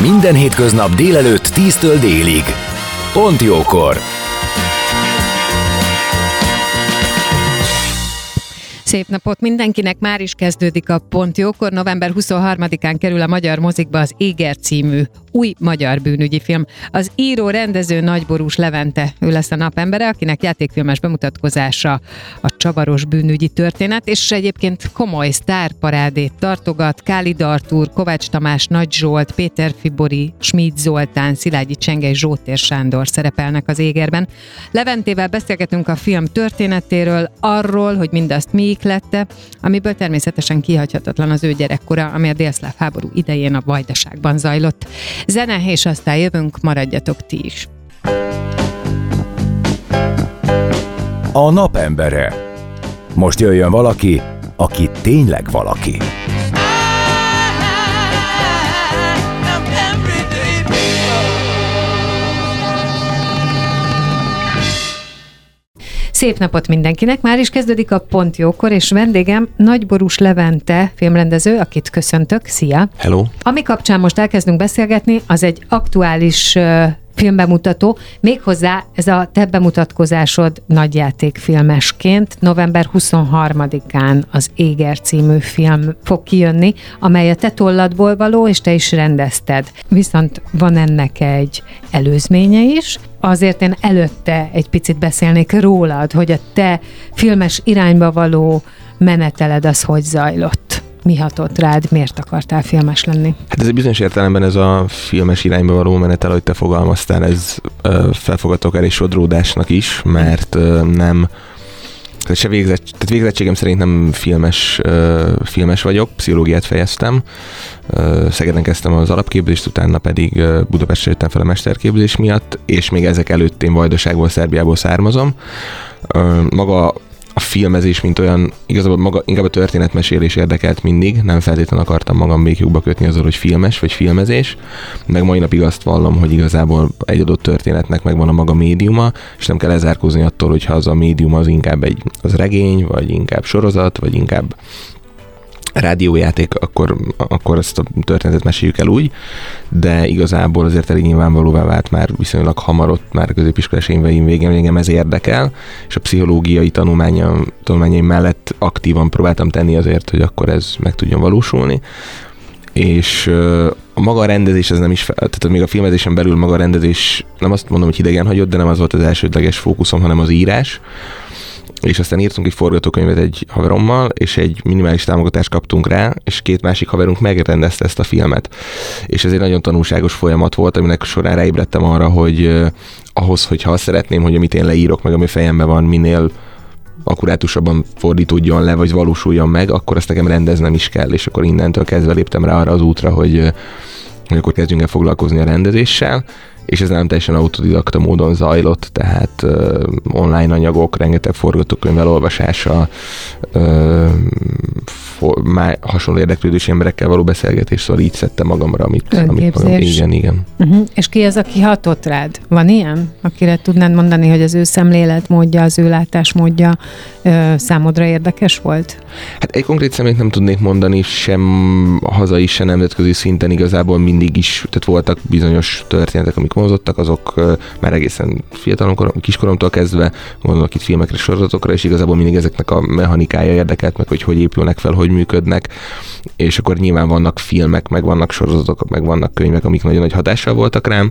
Minden hétköznap délelőtt 10-től délig. Pont jókor! Szép napot mindenkinek, már is kezdődik a Pont Jókor. November 23-án kerül a magyar mozikba az Éger című új magyar bűnügyi film. Az író, rendező Nagyborús Levente, ő lesz a napembere, akinek játékfilmes bemutatkozása a csavaros bűnügyi történet, és egyébként komoly sztárparádét tartogat. Káli Artúr, Kovács Tamás, Nagy Zsolt, Péter Fibori, Schmid Zoltán, Szilágyi Csengely, Zsótér Sándor szerepelnek az égerben. Leventével beszélgetünk a film történetéről, arról, hogy mindazt mi iklette, amiből természetesen kihagyhatatlan az ő gyerekkora, ami a délszláv háború idején a Vajdaságban zajlott. Zene, és aztán jövünk, maradjatok ti is. A napembere. Most jöjjön valaki, aki tényleg valaki. Szép napot mindenkinek! Már is kezdődik a Pont Jókor, és vendégem Nagyborús Levente filmrendező, akit köszöntök. Szia! Hello! Ami kapcsán most elkezdünk beszélgetni, az egy aktuális filmbemutató, méghozzá ez a te bemutatkozásod nagyjátékfilmesként november 23-án az Éger című film fog kijönni, amely a te tolladból való, és te is rendezted. Viszont van ennek egy előzménye is, azért én előtte egy picit beszélnék rólad, hogy a te filmes irányba való meneteled az hogy zajlott mi hatott rád, miért akartál filmes lenni? Hát ez egy bizonyos értelemben ez a filmes irányba való menetel, ahogy te fogalmaztál, ez felfogadok el és sodródásnak is, mert nem tehát, se végzett, tehát végzettségem szerint nem filmes, uh, filmes vagyok, pszichológiát fejeztem. Uh, Szegeden kezdtem az alapképzést, utána pedig Budapestre jöttem fel a mesterképzés miatt, és még ezek előtt én Vajdaságból, Szerbiából származom. Uh, maga a filmezés, mint olyan, igazából maga, inkább a történetmesélés érdekelt mindig, nem feltétlenül akartam magam békjukba kötni azzal, hogy filmes vagy filmezés, meg mai napig azt vallom, hogy igazából egy adott történetnek megvan a maga médiuma, és nem kell elzárkózni attól, hogyha az a médium az inkább egy az regény, vagy inkább sorozat, vagy inkább rádiójáték, akkor, akkor ezt a történetet meséljük el úgy, de igazából azért elég nyilvánvalóvá vált már viszonylag hamar ott, már középiskolás éveim végén, engem ez érdekel, és a pszichológiai tanulmányom, tanulmányaim mellett aktívan próbáltam tenni azért, hogy akkor ez meg tudjon valósulni. És a maga a rendezés ez nem is, fel, tehát még a filmezésen belül maga a rendezés nem azt mondom, hogy hidegen hagyott, de nem az volt az elsődleges fókuszom, hanem az írás és aztán írtunk egy forgatókönyvet egy haverommal, és egy minimális támogatást kaptunk rá, és két másik haverunk megrendezte ezt a filmet. És ez egy nagyon tanulságos folyamat volt, aminek során ráébredtem arra, hogy ahhoz, hogyha azt szeretném, hogy amit én leírok, meg ami fejemben van, minél akkurátusabban fordítódjon le, vagy valósuljon meg, akkor ezt nekem rendeznem is kell, és akkor innentől kezdve léptem rá arra az útra, hogy, hogy akkor kezdjünk el foglalkozni a rendezéssel, és ez nem teljesen autodidakta módon zajlott, tehát uh, online anyagok, rengeteg forgatókönyv elolvasása, uh, for, má, hasonló érdeklődős emberekkel való beszélgetés, szóval így szedtem magamra, amit, amit magam, igen, igen. Uh-huh. És ki az, aki hatott rád? Van ilyen? Akire tudnád mondani, hogy az ő szemléletmódja, az ő látásmódja ö, számodra érdekes volt? Hát egy konkrét szemét nem tudnék mondani, sem hazai, sem nemzetközi szinten igazából mindig is, tehát voltak bizonyos történetek, amik mozottak, azok már egészen fiatalon, kiskoromtól kezdve, gondolok itt filmekre, sorozatokra, és igazából mindig ezeknek a mechanikája érdekelt meg, hogy hogy épülnek fel, hogy működnek, és akkor nyilván vannak filmek, meg vannak sorozatok, meg vannak könyvek, amik nagyon nagy hatással voltak rám,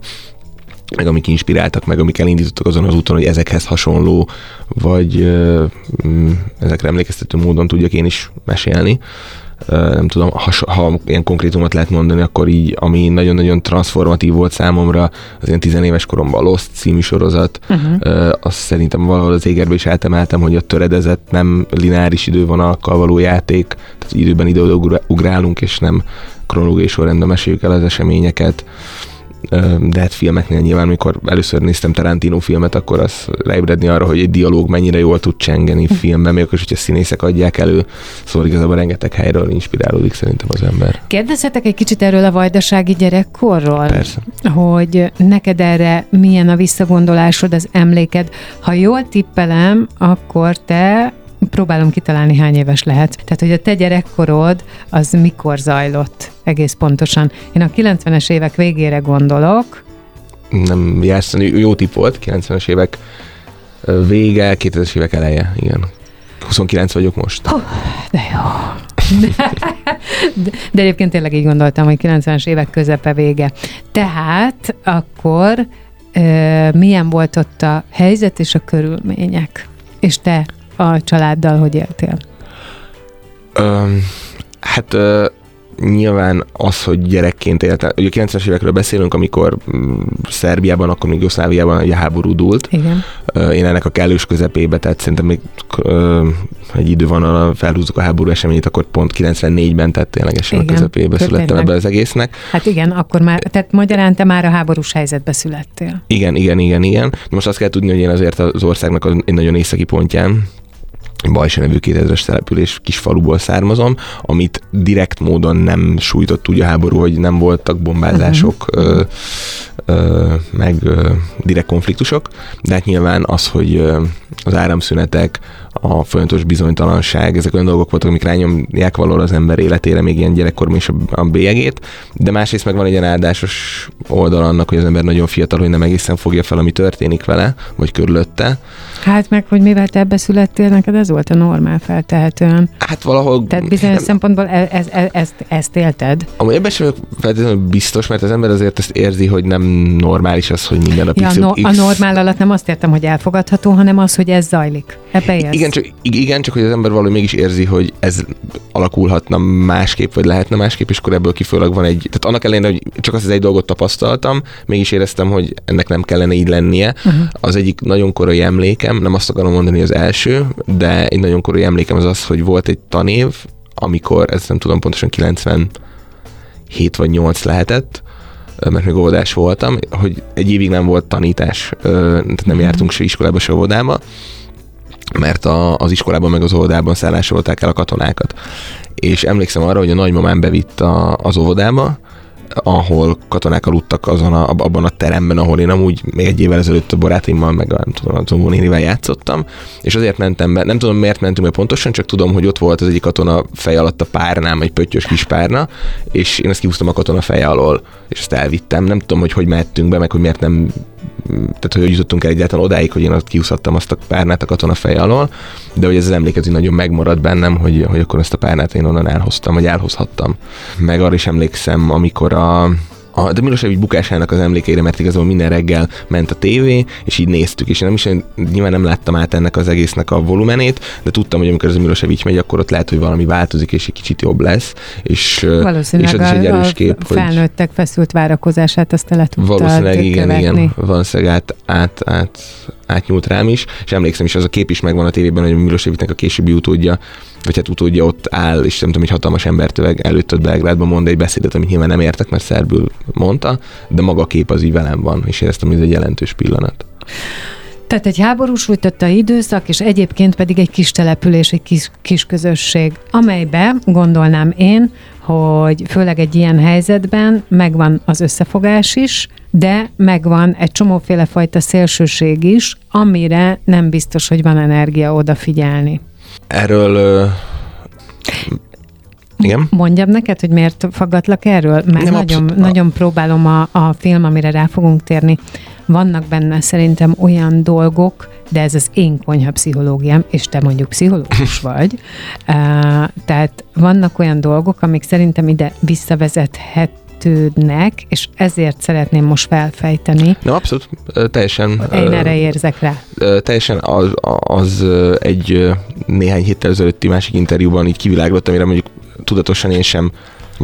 meg amik inspiráltak, meg amik elindítottak azon az úton, hogy ezekhez hasonló, vagy ö, ezekre emlékeztető módon tudjak én is mesélni nem tudom, ha, ha ilyen konkrétumot lehet mondani, akkor így, ami nagyon-nagyon transformatív volt számomra, az ilyen tizenéves koromban Lost című sorozat, uh-huh. azt szerintem valahol az égerbe is eltemeltem, hogy a töredezett, nem lineáris idővonalakkal való játék, tehát időben ide ugrálunk, és nem kronológiai sorrendben meséljük el az eseményeket de hát filmeknél nyilván, amikor először néztem Tarantino filmet, akkor az ráébredni arra, hogy egy dialóg mennyire jól tud csengeni filmben, még akkor is, hogyha színészek adják elő, szóval igazából rengeteg helyről inspirálódik szerintem az ember. Kérdezhetek egy kicsit erről a vajdasági gyerekkorról? Persze. Hogy neked erre milyen a visszagondolásod, az emléked. Ha jól tippelem, akkor te próbálom kitalálni, hány éves lehet. Tehát, hogy a te gyerekkorod az mikor zajlott egész pontosan. Én a 90-es évek végére gondolok. Nem jársz, jó tipp volt, 90-es évek vége, 2000-es évek eleje, igen. 29 vagyok most. Oh, de jó. De, de egyébként tényleg így gondoltam, hogy 90-es évek közepe vége. Tehát akkor e, milyen volt ott a helyzet és a körülmények? És te a családdal hogy éltél? Um, hát uh, nyilván az, hogy gyerekként éltem, ugye 90-es évekről beszélünk, amikor mm, Szerbiában, akkor még Jugoszláviában a háború dúlt. Igen. Én ennek a kellős közepébe, tehát szerintem még egy idő van, a felhúzok a háború eseményét, akkor pont 94-ben, tehát ténylegesen igen, a közepébe születtem ebbe az egésznek. Hát igen, akkor már, tehát magyarán te már a háborús helyzetbe születtél. Igen, igen, igen, igen. Most azt kell tudni, hogy én azért az országnak egy nagyon északi pontján, Bajsa nevű 2000-es település kis faluból származom, amit direkt módon nem sújtott úgy a háború, hogy nem voltak bombázások, uh-huh. ö, ö, meg ö, direkt konfliktusok, de hát nyilván az, hogy ö, az áramszünetek, a folyamatos bizonytalanság, ezek olyan dolgok voltak, amik rányomják valahol az ember életére, még ilyen gyerekkorban is a, a bélyegét, de másrészt meg van egy ilyen áldásos oldal annak, hogy az ember nagyon fiatal, hogy nem egészen fogja fel, ami történik vele, vagy körülötte. Hát meg, hogy mivel te ebbe születtél, neked ez volt a normál feltehetően. Hát valahol... Tehát bizonyos nem, szempontból e- ez, ez, ezt, ezt élted? Amúgy ebben sem feltétlenül biztos, mert az ember azért ezt érzi, hogy nem normális az, hogy minden nap ja, no. A normál alatt nem azt értem, hogy elfogadható, hanem az, hogy ez zajlik. Ebbe érsz. Igen, csak, igen, csak hogy az ember valahogy mégis érzi, hogy ez alakulhatna másképp, vagy lehetne másképp, és akkor ebből kifolyólag van egy... Tehát annak ellenére, hogy csak azt az egy dolgot tapasztaltam, mégis éreztem, hogy ennek nem kellene így lennie. Uh-huh. Az egyik nagyon korai emlékem, nem azt akarom mondani az első, de egy nagyon korai emlékem az az, hogy volt egy tanév, amikor, ez nem tudom pontosan 97 vagy 8 lehetett, mert még óvodás voltam, hogy egy évig nem volt tanítás, tehát nem mhm. jártunk se iskolába, se óvodába, mert a, az iskolában meg az óvodában szállásolták el a katonákat. És emlékszem arra, hogy a nagymamám bevitt a, az óvodába, ahol katonák aludtak azon a, abban a teremben, ahol én amúgy még egy évvel ezelőtt a barátaimmal, meg nem tudom, a Zombónénivel játszottam, és azért mentem be, nem tudom miért mentünk be pontosan, csak tudom, hogy ott volt az egyik katona fej alatt a párnám, egy pöttyös kis párna, és én ezt kihúztam a katona fej alól, és ezt elvittem. Nem tudom, hogy hogy mehettünk be, meg hogy miért nem tehát hogy jutottunk el egyáltalán odáig, hogy én ott kiúszhattam azt a párnát a katona fej alól, de hogy ez az emlékező nagyon megmaradt bennem, hogy, hogy akkor ezt a párnát én onnan elhoztam, vagy elhozhattam. Meg arra is emlékszem, amikor a, a, de Milosevic bukásának az emlékeire, mert igazából minden reggel ment a tévé, és így néztük, és én nem is, nyilván nem láttam át ennek az egésznek a volumenét, de tudtam, hogy amikor ez a Milosevic megy, akkor ott lehet, hogy valami változik, és egy kicsit jobb lesz. És, és az is egy erős kép, a felnőttek feszült várakozását azt le tudtad Valószínűleg igen, követni. igen, valószínűleg át, át, át, átnyúlt rám is, és emlékszem is, az a kép is megvan a tévében, hogy Milosevicnek a későbbi utódja vagy hát utódja ott áll, és nem tudom, hogy hatalmas embertöveg előtt ott Belgrádban mond egy beszédet, amit nyilván nem értek, mert szerbül mondta, de maga a kép az így velem van, és éreztem, hogy ez egy jelentős pillanat. Tehát egy háborús a időszak, és egyébként pedig egy kis település, egy kis, kis közösség, amelybe gondolnám én, hogy főleg egy ilyen helyzetben megvan az összefogás is, de megvan egy csomóféle fajta szélsőség is, amire nem biztos, hogy van energia odafigyelni. Erről igen. Mondjam neked, hogy miért faggatlak erről? Mert Nem, nagyon, abszolút. nagyon próbálom a, a film, amire rá fogunk térni. Vannak benne szerintem olyan dolgok, de ez az én konyha pszichológiám, és te mondjuk pszichológus vagy. Uh, tehát vannak olyan dolgok, amik szerintem ide visszavezethet értődnek, és ezért szeretném most felfejteni. Na, abszolút, teljesen. Én erre érzek rá. Teljesen az, az egy néhány héttel ezelőtti másik interjúban így kiviláglott, amire mondjuk tudatosan én sem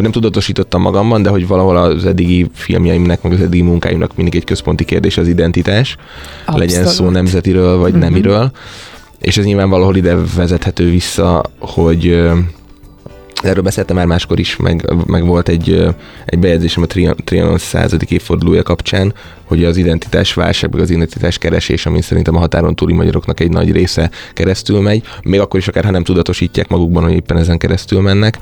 nem tudatosítottam magamban, de hogy valahol az eddigi filmjeimnek, meg az eddigi munkáimnak mindig egy központi kérdés az identitás. Abszolút. Legyen szó nemzetiről, vagy uh-huh. nemiről. És ez nyilván valahol ide vezethető vissza, hogy Erről beszéltem már máskor is, meg, meg volt egy, egy bejegyzésem a Trianon századik évfordulója kapcsán, hogy az identitás válság, meg az identitás keresés, ami szerintem a határon túli magyaroknak egy nagy része keresztül megy, még akkor is akár, ha nem tudatosítják magukban, hogy éppen ezen keresztül mennek.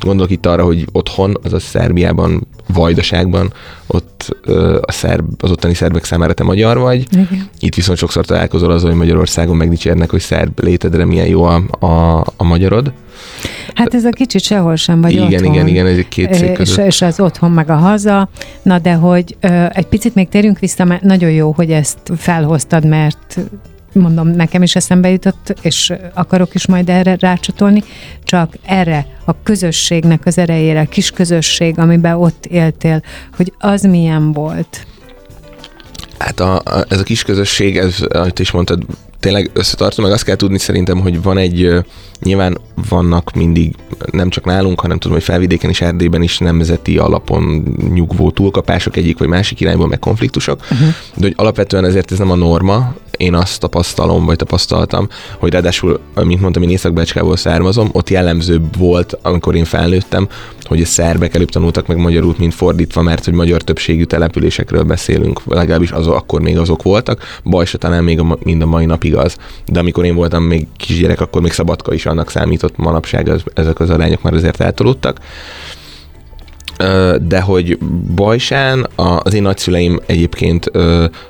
Gondolok itt arra, hogy otthon, azaz Szerbiában, Vajdaságban, ott a szerb, az ottani szerbek számára te magyar vagy. Igen. Itt viszont sokszor találkozol azzal, hogy Magyarországon megdicsérnek, hogy szerb létedre milyen jó a, a, a magyarod. Hát ez a kicsit sehol sem vagy igen, otthon. Igen, igen, ez egy két szék és, és az otthon meg a haza. Na de hogy egy picit még térjünk vissza, mert nagyon jó, hogy ezt felhoztad, mert mondom, nekem is eszembe jutott, és akarok is majd erre rácsatolni, csak erre a közösségnek az erejére, kis közösség, amiben ott éltél, hogy az milyen volt? Hát a, a, ez a kis közösség, ez, ahogy is mondtad, tényleg összetartó, meg azt kell tudni szerintem, hogy van egy, nyilván vannak mindig, nem csak nálunk, hanem tudom, hogy felvidéken és Erdélyben is nemzeti alapon nyugvó túlkapások egyik vagy másik irányból, meg konfliktusok, uh-huh. de hogy alapvetően ezért ez nem a norma, én azt tapasztalom, vagy tapasztaltam, hogy ráadásul, mint mondtam, én észak származom, ott jellemzőbb volt, amikor én felnőttem, hogy a szerbek előbb tanultak meg magyarul, mint fordítva, mert hogy magyar többségű településekről beszélünk, legalábbis az, akkor még azok voltak, Bajsa talán még a, mind a mai napig az, de amikor én voltam még kisgyerek, akkor még Szabadka is annak számított, manapság az, ezek az arányok már azért eltolódtak. De hogy Bajsán, az én nagyszüleim egyébként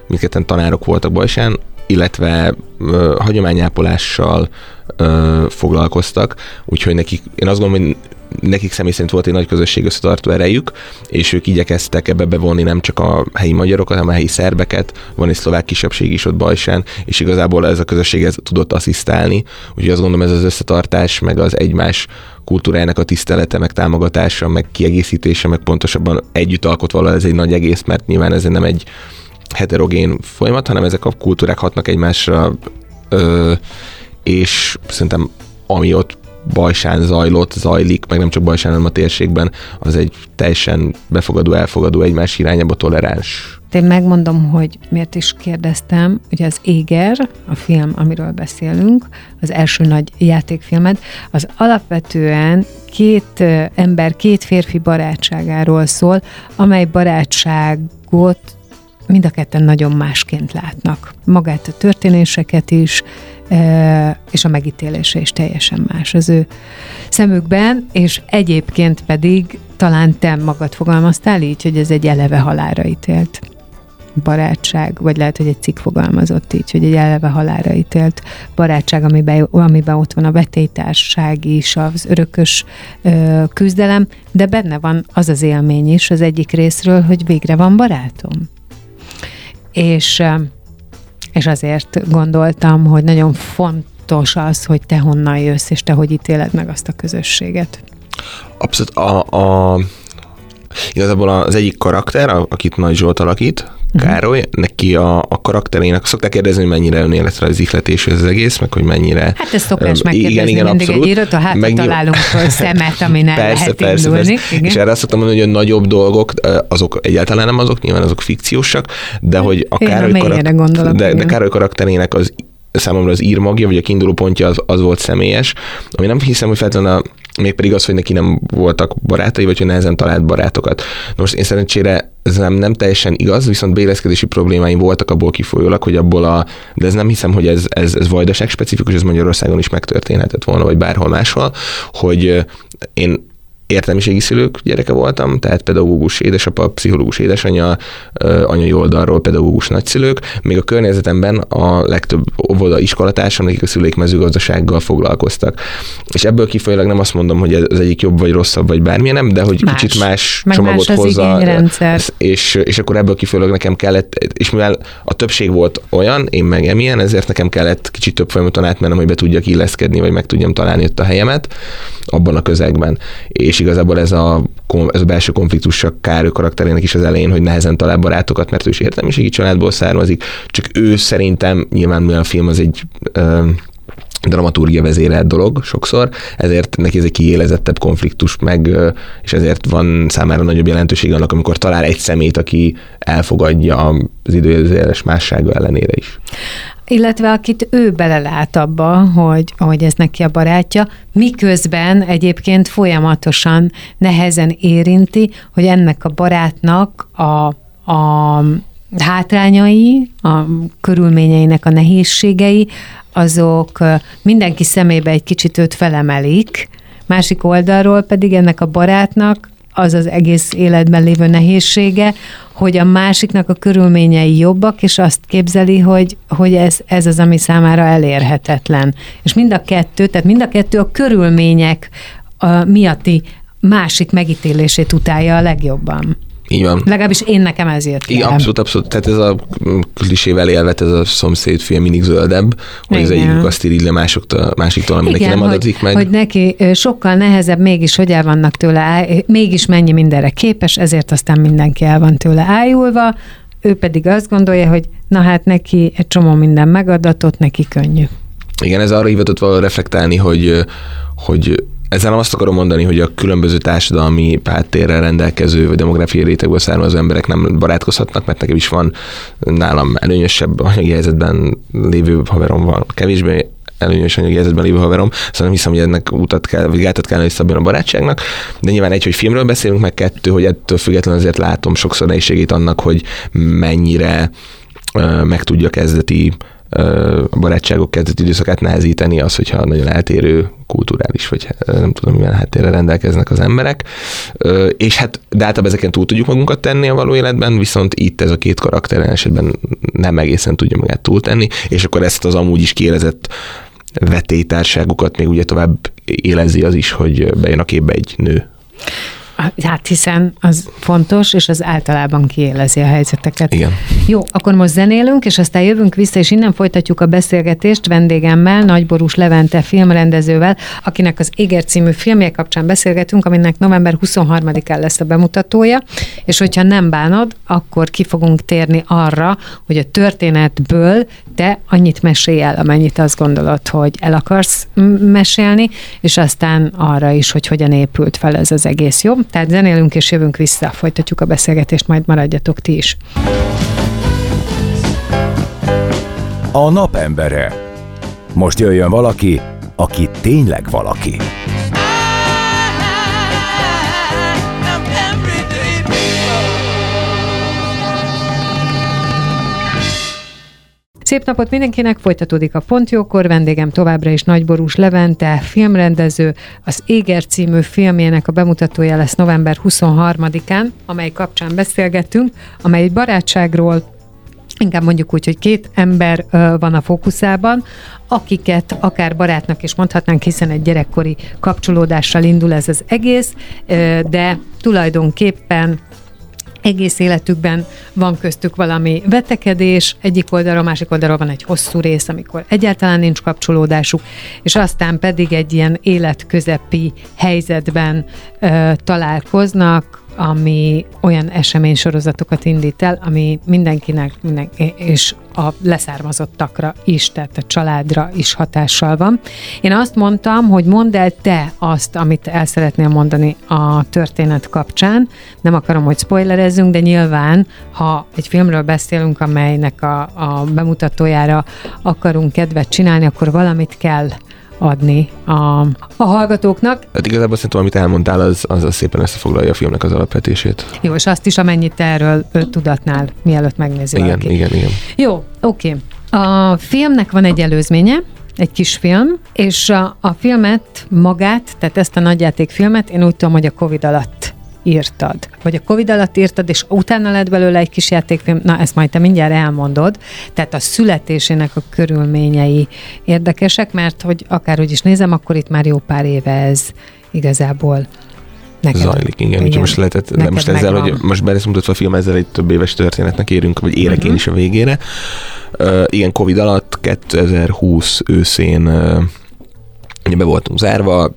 mindketten tanárok voltak Bajsán, illetve hagyományápolással foglalkoztak, úgyhogy nekik, én azt gondolom, hogy nekik személy szerint volt egy nagy közösség összetartó erejük, és ők igyekeztek ebbe bevonni nem csak a helyi magyarokat, hanem a helyi szerbeket, van egy szlovák kisebbség is ott Bajsán, és igazából ez a közösség ez tudott asszisztálni, úgyhogy azt gondolom ez az összetartás, meg az egymás kultúrájának a tisztelete, meg támogatása, meg kiegészítése, meg pontosabban együtt alkot valahol ez egy nagy egész, mert nyilván ez nem egy heterogén folyamat, hanem ezek a kultúrák hatnak egymásra, ö, és szerintem ami ott Bajsán zajlott, zajlik, meg nem csak Bajsán, hanem a térségben, az egy teljesen befogadó, elfogadó, egymás irányába toleráns. Én megmondom, hogy miért is kérdeztem, ugye az Éger, a film, amiről beszélünk, az első nagy játékfilmed, az alapvetően két ember, két férfi barátságáról szól, amely barátságot mind a ketten nagyon másként látnak. Magát a történéseket is, és a megítélése is teljesen más az ő szemükben, és egyébként pedig talán te magad fogalmaztál így, hogy ez egy eleve halára ítélt barátság, vagy lehet, hogy egy cikk fogalmazott így, hogy egy eleve halára ítélt barátság, amiben, amiben ott van a vetélytárság is, az örökös ö, küzdelem, de benne van az az élmény is az egyik részről, hogy végre van barátom. És és azért gondoltam, hogy nagyon fontos az, hogy te honnan jössz, és te hogy ítéled meg azt a közösséget. Abszolút. A, a, igazából az egyik karakter, akit Nagy Zsolt alakít. Károly, neki a, a karakterének, szokták kérdezni, hogy mennyire önéletrajzi ihletés ez az egész, meg hogy mennyire... Hát ez szokás megkérdezni igen, igen, mindig abszolút. egy írót, a hátra Megnyil... találunk föl szemet, ami nem persze, lehet persze, indulni. Persze. Igen. És erre azt szoktam mondani, hogy a nagyobb dolgok, azok egyáltalán nem azok, nyilván azok fikciósak, de hogy a Károly, karak... gondolok, de, de Károly karakterének az számomra az írmagja, vagy a kiinduló pontja az, az volt személyes, ami nem hiszem, hogy feltétlenül a mégpedig az, hogy neki nem voltak barátai, vagy hogy nehezen talált barátokat. Most én szerencsére ez nem, nem teljesen igaz, viszont beilleszkedési problémáim voltak abból kifolyólag, hogy abból a, de ez nem hiszem, hogy ez, ez, ez vajdaság specifikus, ez Magyarországon is megtörténhetett volna, vagy bárhol máshol, hogy én értelmiségi szülők gyereke voltam, tehát pedagógus édesapa, pszichológus édesanyja, anyai oldalról pedagógus nagyszülők, még a környezetemben a legtöbb óvoda iskolatársam, nekik a szüleik mezőgazdasággal foglalkoztak. És ebből kifolyólag nem azt mondom, hogy ez egyik jobb vagy rosszabb, vagy bármilyen, nem, de hogy más. kicsit más Meg csomagot más hozza. És, és akkor ebből kifolyólag nekem kellett, és mivel a többség volt olyan, én meg emilyen, ezért nekem kellett kicsit több folyamaton átmennem, hogy be tudjak illeszkedni, vagy meg tudjam találni ott a helyemet abban a közegben. És és igazából ez a, ez a belső konfliktus a Károly karakterének is az elején, hogy nehezen talál barátokat, mert ő is értelmiségi családból származik, csak ő szerintem nyilván a film az egy ö, dramaturgia vezérelt dolog sokszor, ezért neki ez egy kiélezettebb konfliktus, meg, és ezért van számára nagyobb jelentőség annak, amikor talál egy szemét, aki elfogadja az időzéles mássága ellenére is. Illetve akit ő belelát abba, hogy, hogy ez neki a barátja, miközben egyébként folyamatosan nehezen érinti, hogy ennek a barátnak a, a hátrányai, a körülményeinek a nehézségei, azok mindenki szemébe egy kicsit őt felemelik, másik oldalról pedig ennek a barátnak az az egész életben lévő nehézsége, hogy a másiknak a körülményei jobbak, és azt képzeli, hogy, hogy ez, ez az, ami számára elérhetetlen. És mind a kettő, tehát mind a kettő a körülmények a miatti másik megítélését utálja a legjobban. Így van. Legalábbis én nekem ez jött Igen, abszolút, abszolút. Tehát ez a klisével élvet, ez a szomszéd film mindig zöldebb, hogy az egyik azt irigy le másoktól, másiktól, ami neki nem adatik hogy, meg. hogy neki sokkal nehezebb, mégis hogy el vannak tőle, mégis mennyi mindenre képes, ezért aztán mindenki el van tőle ájulva, ő pedig azt gondolja, hogy na hát neki egy csomó minden megadatott, neki könnyű. Igen, ez arra hivatott valahol reflektálni, hogy, hogy ezzel nem azt akarom mondani, hogy a különböző társadalmi háttérrel rendelkező vagy demográfiai rétegből származó emberek nem barátkozhatnak, mert nekem is van nálam előnyösebb anyagi helyzetben lévő haverom van, kevésbé előnyös anyagi helyzetben lévő haverom, szóval nem hiszem, hogy ennek utat kell, vagy gátat kellene visszabban a barátságnak, de nyilván egy, hogy filmről beszélünk, meg kettő, hogy ettől függetlenül azért látom sokszor nehézségét annak, hogy mennyire meg tudja kezdeti a barátságok kezdeti időszakát nehezíteni az, hogyha nagyon eltérő kulturális, vagy nem tudom, milyen háttérre rendelkeznek az emberek. És hát, de általában ezeken túl tudjuk magunkat tenni a való életben, viszont itt ez a két karakter esetben nem egészen tudja magát túltenni, és akkor ezt az amúgy is kielezett vetétárságukat még ugye tovább élezi az is, hogy bejön a képbe egy nő. Hát hiszen az fontos, és az általában kiélezi a helyzeteket. Igen. Jó, akkor most zenélünk, és aztán jövünk vissza, és innen folytatjuk a beszélgetést vendégemmel, Nagyborús Levente filmrendezővel, akinek az Éger című filmje kapcsán beszélgetünk, aminek november 23-án lesz a bemutatója, és hogyha nem bánod, akkor ki fogunk térni arra, hogy a történetből te annyit mesélj el, amennyit azt gondolod, hogy el akarsz mesélni, és aztán arra is, hogy hogyan épült fel ez az egész, jó? Tehát zenélünk és jövünk vissza, folytatjuk a beszélgetést, majd maradjatok ti is. A napembere. Most jöjjön valaki, aki tényleg valaki. Szép napot mindenkinek, folytatódik a Pontjókor, vendégem továbbra is Nagyborús Levente, filmrendező, az Éger című filmjének a bemutatója lesz november 23-án, amely kapcsán beszélgettünk, amely egy barátságról, inkább mondjuk úgy, hogy két ember van a fókuszában, akiket akár barátnak is mondhatnánk, hiszen egy gyerekkori kapcsolódással indul ez az egész, de tulajdonképpen egész életükben van köztük valami vetekedés, egyik oldalról, másik oldalról van egy hosszú rész, amikor egyáltalán nincs kapcsolódásuk, és aztán pedig egy ilyen életközepi helyzetben ö, találkoznak, ami olyan eseménysorozatokat indít el, ami mindenkinek, minden, és a leszármazottakra is, tehát a családra is hatással van. Én azt mondtam, hogy mondd el te azt, amit el szeretnél mondani a történet kapcsán. Nem akarom, hogy spoilerezzünk, de nyilván, ha egy filmről beszélünk, amelynek a, a bemutatójára akarunk kedvet csinálni, akkor valamit kell adni a, a hallgatóknak. Hát igazából szerintem, amit elmondtál, az, az, az szépen összefoglalja a filmnek az alapvetését. Jó, és azt is, amennyit te erről tudatnál, mielőtt megnézi igen, valaki. Igen, igen. Jó, oké. Okay. A filmnek van egy előzménye, egy kis film, és a, a filmet magát, tehát ezt a nagyjátékfilmet én úgy tudom, hogy a Covid alatt írtad, vagy a Covid alatt írtad, és utána lett belőle egy kis játékfilm, na ezt majd te mindjárt elmondod, tehát a születésének a körülményei érdekesek, mert hogy akárhogy is nézem, akkor itt már jó pár éve ez igazából Neked, Zajlik, igen. igen. Úgyhogy most lehetett, de most ezzel, megvan. hogy most be mutatva a film, ezzel egy több éves történetnek érünk, vagy érek uh-huh. én is a végére. Uh, igen, Covid alatt 2020 őszén uh, be voltunk zárva,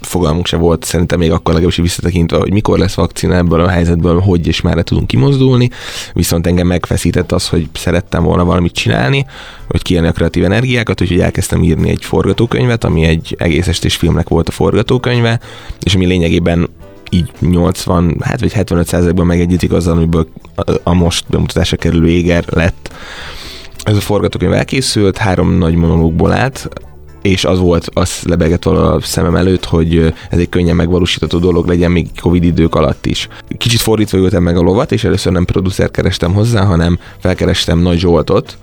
fogalmunk sem volt, szerintem még akkor legalábbis visszatekintve, hogy mikor lesz vakcina ebből a helyzetből, hogy és már tudunk kimozdulni, viszont engem megfeszített az, hogy szerettem volna valamit csinálni, hogy kijelni a kreatív energiákat, úgyhogy elkezdtem írni egy forgatókönyvet, ami egy egész estés filmnek volt a forgatókönyve, és ami lényegében így 80, hát vagy 75 százalékban megegyezik azzal, amiből a most bemutatásra kerülő éger lett. Ez a forgatókönyv elkészült, három nagy monológból állt, és az volt, az lebegett a szemem előtt, hogy ez egy könnyen megvalósítható dolog legyen még Covid idők alatt is. Kicsit fordítva ültem meg a lovat, és először nem producer kerestem hozzá, hanem felkerestem Nagy Zsoltot,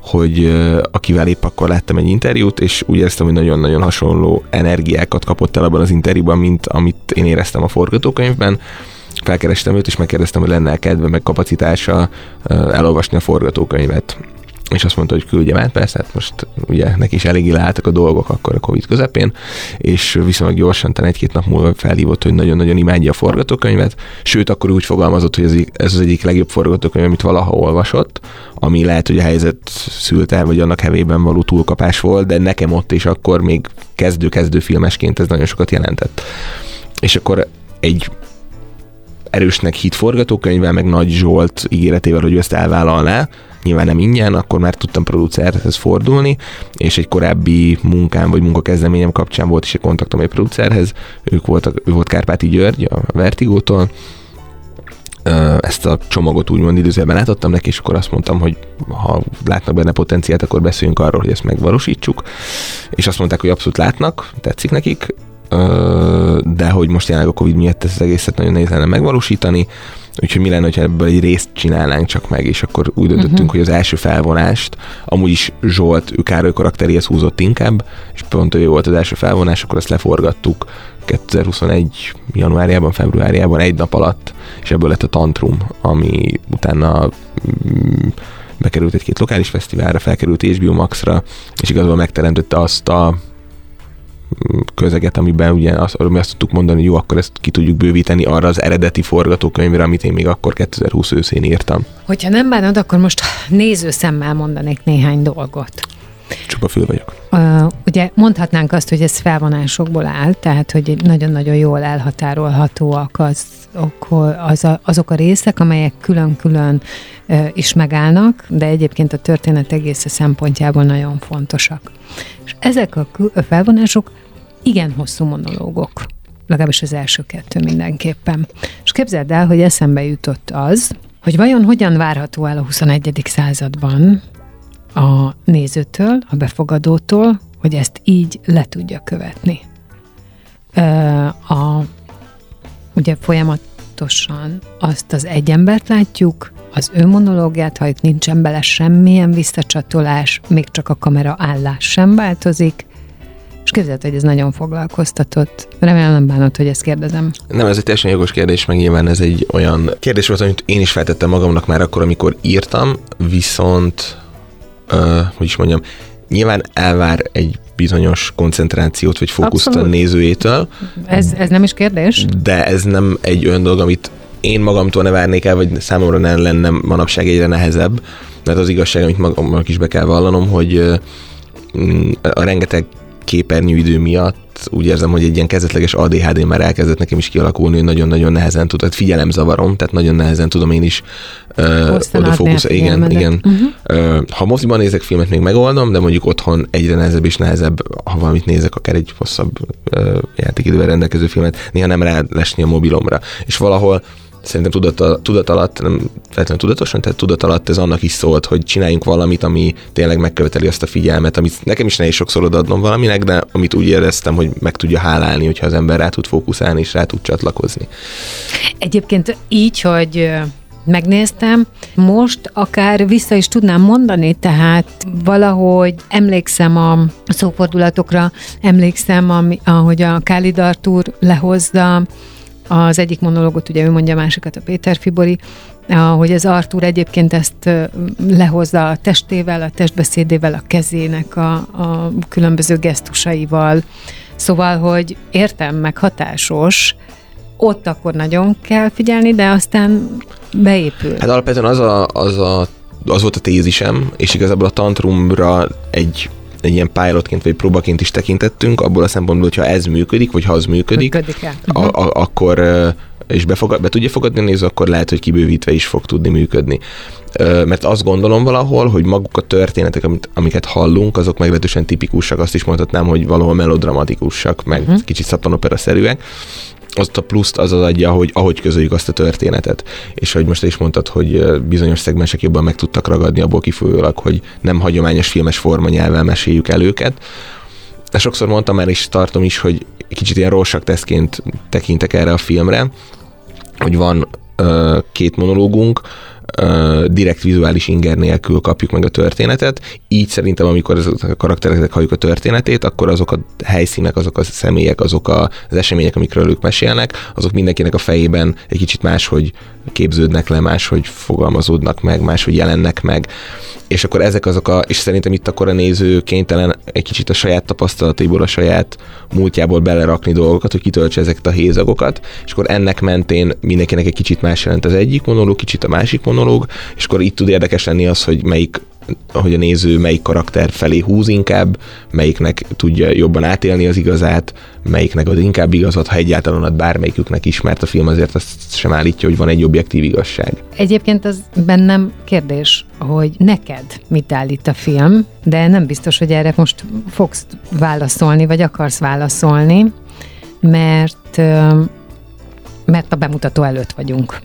hogy akivel épp akkor láttam egy interjút, és úgy éreztem, hogy nagyon-nagyon hasonló energiákat kapott el abban az interjúban, mint amit én éreztem a forgatókönyvben. Felkerestem őt, és megkérdeztem, hogy lenne kedve, meg kapacitása elolvasni a forgatókönyvet és azt mondta, hogy küldjem át, persze, hát most ugye neki is eléggé leálltak a dolgok akkor a Covid közepén, és viszonylag gyorsan, talán egy-két nap múlva felhívott, hogy nagyon-nagyon imádja a forgatókönyvet, sőt, akkor úgy fogalmazott, hogy ez, ez az egyik legjobb forgatókönyv, amit valaha olvasott, ami lehet, hogy a helyzet szült el, vagy annak hevében való túlkapás volt, de nekem ott is akkor még kezdő-kezdő filmesként ez nagyon sokat jelentett. És akkor egy erősnek hit forgatókönyvvel, meg Nagy Zsolt ígéretével, hogy ő ezt elvállalná, nyilván nem ingyen, akkor már tudtam producerhez fordulni, és egy korábbi munkám vagy munkakezdeményem kapcsán volt is egy kontaktom egy producerhez, ők voltak, ő volt Kárpáti György a Vertigótól, ezt a csomagot úgymond időzőben átadtam neki, és akkor azt mondtam, hogy ha látnak benne potenciált, akkor beszéljünk arról, hogy ezt megvalósítsuk. És azt mondták, hogy abszolút látnak, tetszik nekik, de hogy most jelenleg a Covid miatt ezt az egészet nagyon nehéz lenne megvalósítani, úgyhogy mi lenne, ha ebből egy részt csinálnánk csak meg, és akkor úgy döntöttünk, uh-huh. hogy az első felvonást, amúgy is Zsolt, ő Károly karakteréhez húzott inkább, és pont ő volt az első felvonás, akkor ezt leforgattuk 2021. januárjában, februárjában egy nap alatt, és ebből lett a Tantrum, ami utána mm, bekerült egy-két lokális fesztiválra, felkerült HBO Max-ra, és igazából megteremtette azt a közeget, amiben ugye azt, ami azt tudtuk mondani, hogy jó, akkor ezt ki tudjuk bővíteni arra az eredeti forgatókönyvre, amit én még akkor 2020 őszén írtam. Hogyha nem bánod, akkor most néző szemmel mondanék néhány dolgot. Csupa fül vagyok. Uh, ugye mondhatnánk azt, hogy ez felvonásokból áll, tehát hogy nagyon-nagyon jól elhatárolhatóak az, az a, azok a részek, amelyek külön-külön uh, is megállnak, de egyébként a történet egész szempontjából nagyon fontosak. És ezek a, a felvonások igen hosszú monológok legalábbis az első kettő mindenképpen. És képzeld el, hogy eszembe jutott az, hogy vajon hogyan várható el a 21. században a nézőtől, a befogadótól, hogy ezt így le tudja követni. A, ugye folyamatosan azt az egy embert látjuk, az ő monológiát halljuk, nincsen bele semmilyen visszacsatolás, még csak a kamera állás sem változik, és képzeld, hogy ez nagyon foglalkoztatott. Remélem nem bánod, hogy ezt kérdezem. Nem, ez egy teljesen jogos kérdés, meg nyilván ez egy olyan kérdés volt, amit én is feltettem magamnak már akkor, amikor írtam, viszont uh, hogy is mondjam, nyilván elvár egy bizonyos koncentrációt vagy fókuszt Abszolút. a nézőjétől. Ez, ez nem is kérdés. De ez nem egy olyan dolog, amit én magamtól ne várnék el, vagy számomra nem lenne manapság egyre nehezebb, mert az igazság, amit magamnak is be kell vallanom, hogy a rengeteg képernyőidő miatt úgy érzem, hogy egy ilyen kezdetleges ADHD már elkezdett nekem is kialakulni, hogy nagyon-nagyon nehezen tud, tehát figyelemzavarom, tehát nagyon nehezen tudom én is uh, oda fókuszálni. Igen, igen. Uh-huh. Uh, ha moziban nézek filmet, még megoldom, de mondjuk otthon egyre nehezebb és nehezebb, ha valamit nézek, akár egy hosszabb uh, játékidővel rendelkező filmet, néha nem rá lesni a mobilomra. És valahol szerintem tudat, tudat alatt, nem feltétlenül tudatosan, tehát tudat alatt ez annak is szólt, hogy csináljunk valamit, ami tényleg megköveteli azt a figyelmet, amit nekem is nehéz sokszor odaadnom valaminek, de amit úgy éreztem, hogy meg tudja hálálni, hogyha az ember rá tud fókuszálni és rá tud csatlakozni. Egyébként így, hogy megnéztem. Most akár vissza is tudnám mondani, tehát valahogy emlékszem a szófordulatokra, emlékszem, ami, ahogy a Kálid Artúr lehozza az egyik monológot ugye ő mondja, a másikat a Péter Fibori, hogy az Artur egyébként ezt lehozza a testével, a testbeszédével, a kezének a, a különböző gesztusaival. Szóval, hogy értem, meg hatásos, ott akkor nagyon kell figyelni, de aztán beépül. Hát alapvetően az, a, az, a, az volt a tézisem, és igazából a tantrumra egy egy ilyen pilotként vagy próbaként is tekintettünk, abból a szempontból, hogyha ez működik, vagy ha az működik, működik a, a, akkor és befogad, be tudja fogadni a néző, akkor lehet, hogy kibővítve is fog tudni működni. Mert azt gondolom valahol, hogy maguk a történetek, amit, amiket hallunk, azok meglehetősen tipikusak, azt is mondhatnám, hogy valahol melodramatikusak, meg uh-huh. kicsit szappanopera-szerűek, azt a pluszt az az adja, hogy ahogy közöljük azt a történetet. És hogy most is mondtad, hogy bizonyos szegmensek jobban meg tudtak ragadni abból kifolyólag, hogy nem hagyományos filmes forma nyelven meséljük el őket. De sokszor mondtam már, és tartom is, hogy kicsit ilyen rorsak tesztként tekintek erre a filmre, hogy van ö, két monológunk, direkt vizuális inger nélkül kapjuk meg a történetet. Így szerintem, amikor azok a karaktereknek halljuk a történetét, akkor azok a helyszínek, azok a személyek, azok az események, amikről ők mesélnek, azok mindenkinek a fejében egy kicsit máshogy képződnek le, máshogy fogalmazódnak meg, máshogy jelennek meg és akkor ezek azok a, és szerintem itt akkor a néző kénytelen egy kicsit a saját tapasztalataiból, a saját múltjából belerakni dolgokat, hogy kitöltse ezeket a hézagokat, és akkor ennek mentén mindenkinek egy kicsit más jelent az egyik monológ, kicsit a másik monológ, és akkor itt tud érdekes lenni az, hogy melyik hogy a néző melyik karakter felé húz inkább, melyiknek tudja jobban átélni az igazát, melyiknek az inkább igazat, ha egyáltalán ad bármelyiküknek is, mert a film azért azt sem állítja, hogy van egy objektív igazság. Egyébként az bennem kérdés, hogy neked mit állít a film, de nem biztos, hogy erre most fogsz válaszolni, vagy akarsz válaszolni, mert mert a bemutató előtt vagyunk.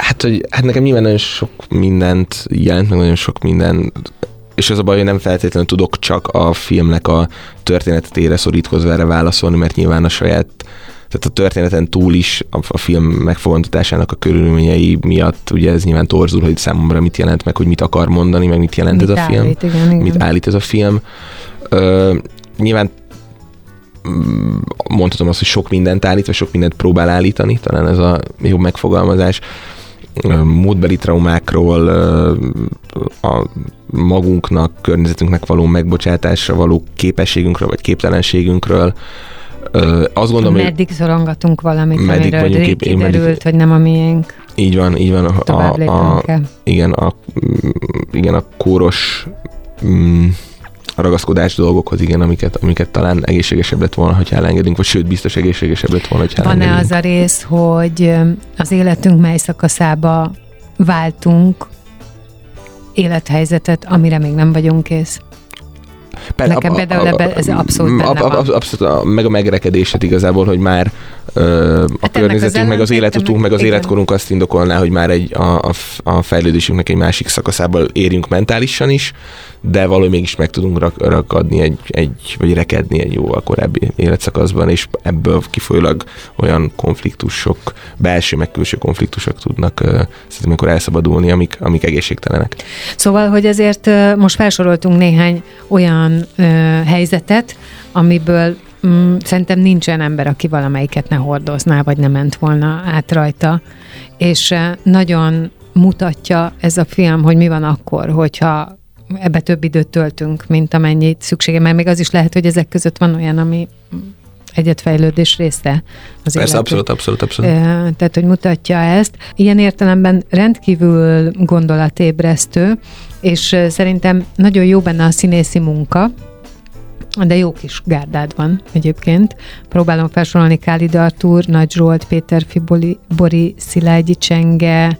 Hát, hogy, hát nekem nyilván nagyon sok mindent jelent, meg nagyon sok minden és az a baj, hogy nem feltétlenül tudok csak a filmnek a történetére szorítkozva erre válaszolni, mert nyilván a saját tehát a történeten túl is a, a film megfogantatásának a körülményei miatt ugye ez nyilván torzul, hogy számomra mit jelent meg, hogy mit akar mondani, meg mit jelent mit ez a film, állít, igen, igen. mit állít ez a film. Ö, nyilván mm, mondhatom azt, hogy sok mindent állít, vagy sok mindent próbál állítani, talán ez a jobb megfogalmazás módbeli traumákról, a magunknak, környezetünknek való megbocsátásra való képességünkről, vagy képtelenségünkről. Azt gondolom, meddig hogy szorongatunk valamit, meddig amiről kép, kiderült, meddig, hogy nem a miénk. Így van, így van. A, a, a, igen, a, igen, a kóros mm, ragaszkodás dolgokhoz, igen, amiket, amiket talán egészségesebb lett volna, hogyha elengedünk, vagy sőt, biztos egészségesebb lett volna, hogyha Van-e az a rész, hogy az életünk mely szakaszába váltunk élethelyzetet, amire még nem vagyunk kész? Per, Nekem például ebbe, ez abszolút benne van. Abszolút, a, meg a megrekedésed igazából, hogy már ö, a hát környezetünk, meg az életutunk, meg az életkorunk azt indokolná, hogy már egy, a, a, a fejlődésünknek egy másik szakaszába érjünk mentálisan is, de valahogy mégis meg tudunk rak, rakadni egy, egy, vagy rekedni egy jóval korábbi életszakaszban, és ebből kifolyólag olyan konfliktusok, belső meg külső konfliktusok tudnak szerintem akkor elszabadulni, amik, amik egészségtelenek. Szóval, hogy ezért most felsoroltunk néhány olyan ö, helyzetet, amiből mm, szerintem nincsen ember, aki valamelyiket ne hordozná, vagy ne ment volna át rajta, és nagyon mutatja ez a film, hogy mi van akkor, hogyha ebbe több időt töltünk, mint amennyit szüksége, mert még az is lehet, hogy ezek között van olyan, ami egyetfejlődés része az Persze, abszolút, abszolút, abszolút. Tehát, hogy mutatja ezt. Ilyen értelemben rendkívül gondolatébresztő, és szerintem nagyon jó benne a színészi munka, de jó kis gárdád van egyébként. Próbálom felsorolni Kálid Artúr, Nagy Zsolt, Péter Fiboli, Bori, Szilágyi Csenge,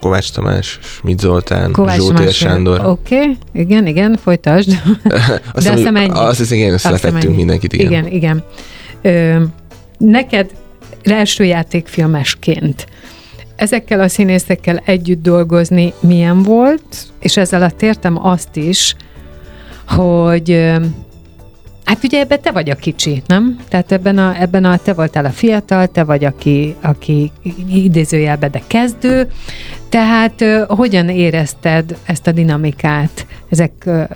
Kovács Tamás, Schmidt Zoltán, Kovács Zsótér Sándor. Oké, okay. igen, igen, folytasd. azt De hiszem, ennyi. Azt hiszem, igen, összelefettünk mindenkit, igen. Igen, igen. Ö, neked első játékfilmesként ezekkel a színészekkel együtt dolgozni milyen volt, és ezzel a értem azt is, hogy Hát ugye ebben te vagy a kicsi, nem? Tehát ebben a, ebben a te voltál a fiatal, te vagy, aki, aki idézőjelben, de kezdő. Tehát hogyan érezted ezt a dinamikát ezek,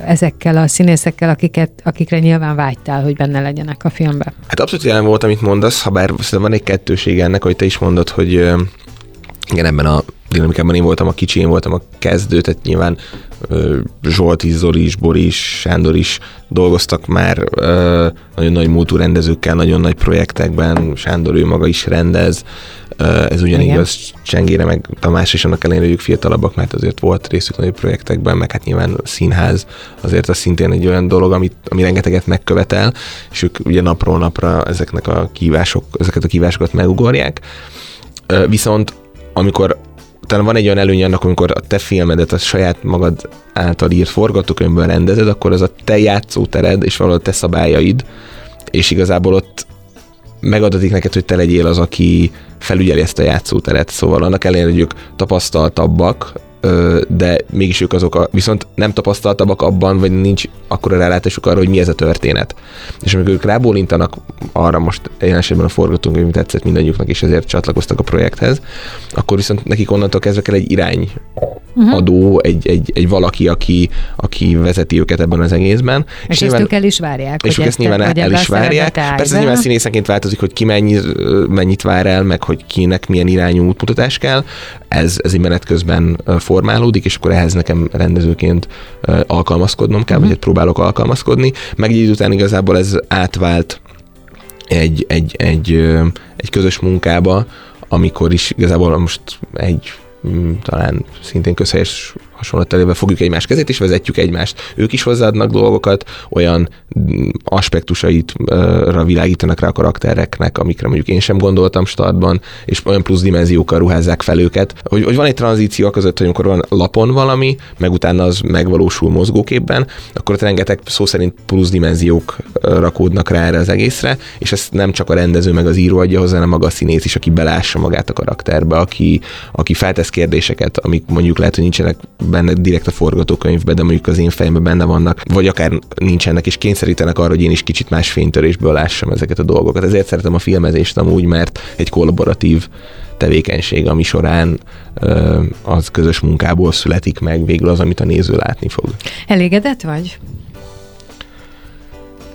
ezekkel a színészekkel, akiket, akikre nyilván vágytál, hogy benne legyenek a filmben? Hát abszolút jelen volt, amit mondasz, ha bár van egy kettőség ennek, hogy te is mondod, hogy igen, ebben a dinamikában én voltam a kicsi, én voltam a kezdő, tehát nyilván Zsolt is, Zoli is, Boris, Sándor is dolgoztak már nagyon nagy múltú rendezőkkel, nagyon nagy projektekben, Sándor ő maga is rendez, ez ugyanigaz Csengére, meg Tamás is annak ellenére, ők fiatalabbak, mert azért volt részük nagy projektekben, meg hát nyilván színház azért az szintén egy olyan dolog, amit, ami rengeteget megkövetel, és ők ugye napról napra ezeknek a kívások, ezeket a kívásokat megugorják. Viszont amikor talán van egy olyan előny annak, amikor a te filmedet a saját magad által írt forgatókönyvből rendezed, akkor az a te játszótered és valahol a te szabályaid, és igazából ott megadatik neked, hogy te legyél az, aki felügyeli ezt a játszóteret. Szóval annak ellenére, hogy ők tapasztaltabbak, de mégis ők azok, a, viszont nem tapasztaltabbak abban, vagy nincs akkora rálátásuk arra, hogy mi ez a történet. És amikor ők rábólintanak arra most ilyen esetben a forgatókönyv tetszett mindannyiuknak, és ezért csatlakoztak a projekthez, akkor viszont nekik onnantól kezdve kell egy irány uh-huh. adó, egy, egy, egy valaki, aki, aki vezeti őket ebben az egészben. És, és nyilván, ezt ők el is várják. És ők ezt nyilván el, el is várják. Persze nyilván színészenként változik, hogy ki mennyi, mennyit vár el, meg hogy kinek milyen irányú útmutatás kell. Ez, ez egy menet közben formálódik, és akkor ehhez nekem rendezőként alkalmazkodnom kell, vagy hát próbálok alkalmazkodni. Meg idő után igazából ez átvált egy, egy, egy, egy közös munkába, amikor is igazából most egy mm, talán szintén közhelyes hasonlattelével fogjuk egymás kezét, és vezetjük egymást. Ők is hozzáadnak dolgokat, olyan aspektusaitra világítanak rá a karaktereknek, amikre mondjuk én sem gondoltam startban, és olyan plusz dimenziókkal ruházzák fel őket. Hogy, hogy van egy tranzíció között, hogy amikor van lapon valami, meg utána az megvalósul mozgóképben, akkor ott rengeteg szó szerint plusz dimenziók rakódnak rá erre az egészre, és ezt nem csak a rendező meg az író adja hozzá, hanem maga a színész is, aki belássa magát a karakterbe, aki, aki feltesz kérdéseket, amik mondjuk lehet, hogy nincsenek benne direkt a forgatókönyvben, de mondjuk az én fejemben benne vannak, vagy akár nincsenek, és kényszerítenek arra, hogy én is kicsit más fénytörésből lássam ezeket a dolgokat. Ezért szeretem a filmezést amúgy, mert egy kollaboratív tevékenység, ami során az közös munkából születik meg végül az, amit a néző látni fog. Elégedett vagy?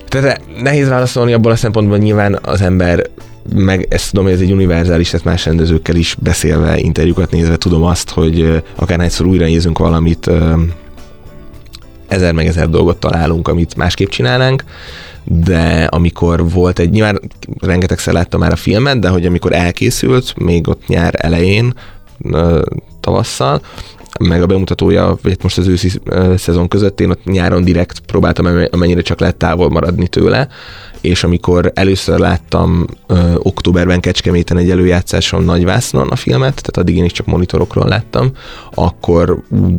Tehát nehéz válaszolni abból a szempontból, nyilván az ember meg ezt tudom, hogy ez egy univerzális, tehát más rendezőkkel is beszélve, interjúkat nézve tudom azt, hogy akárhányszor újra nézünk valamit, ezer meg ezer dolgot találunk, amit másképp csinálnánk, de amikor volt egy, nyilván rengetegszer láttam már a filmet, de hogy amikor elkészült, még ott nyár elején, tavasszal, meg a bemutatója, vagy most az őszi szezon között. Én ott nyáron direkt próbáltam amennyire csak lehet távol maradni tőle, és amikor először láttam ö, októberben Kecskeméten egy előjátszáson Nagyvásznon a filmet, tehát addig én is csak monitorokról láttam, akkor úgy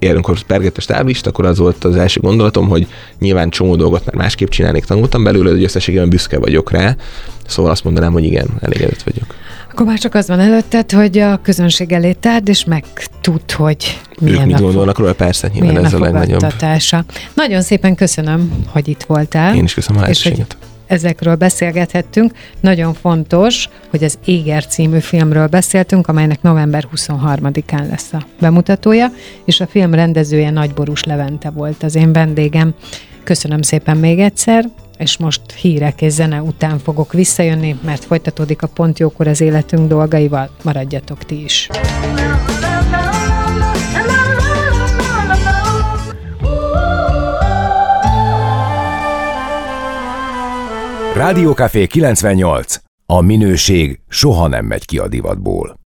amikor pergett a stáblist, akkor az volt az első gondolatom, hogy nyilván csomó dolgot már másképp csinálnék, tanultam belőle, hogy összességében büszke vagyok rá, szóval azt mondanám, hogy igen, elégedett vagyok. Akkor már csak az van előtted, hogy a közönség elé tárd, és megtud, hogy milyen ők mit gondolnak róla, persze, nyilván ez a, a legnagyobb. Nagyon szépen köszönöm, hogy itt voltál. Én is köszönöm a lehetőséget ezekről beszélgethettünk. Nagyon fontos, hogy az Éger című filmről beszéltünk, amelynek november 23-án lesz a bemutatója, és a film rendezője Nagyborús Levente volt az én vendégem. Köszönöm szépen még egyszer, és most hírek és zene után fogok visszajönni, mert folytatódik a Pont Jókor az életünk dolgaival. Maradjatok ti is! Rádiókafé 98. A minőség soha nem megy ki a divatból.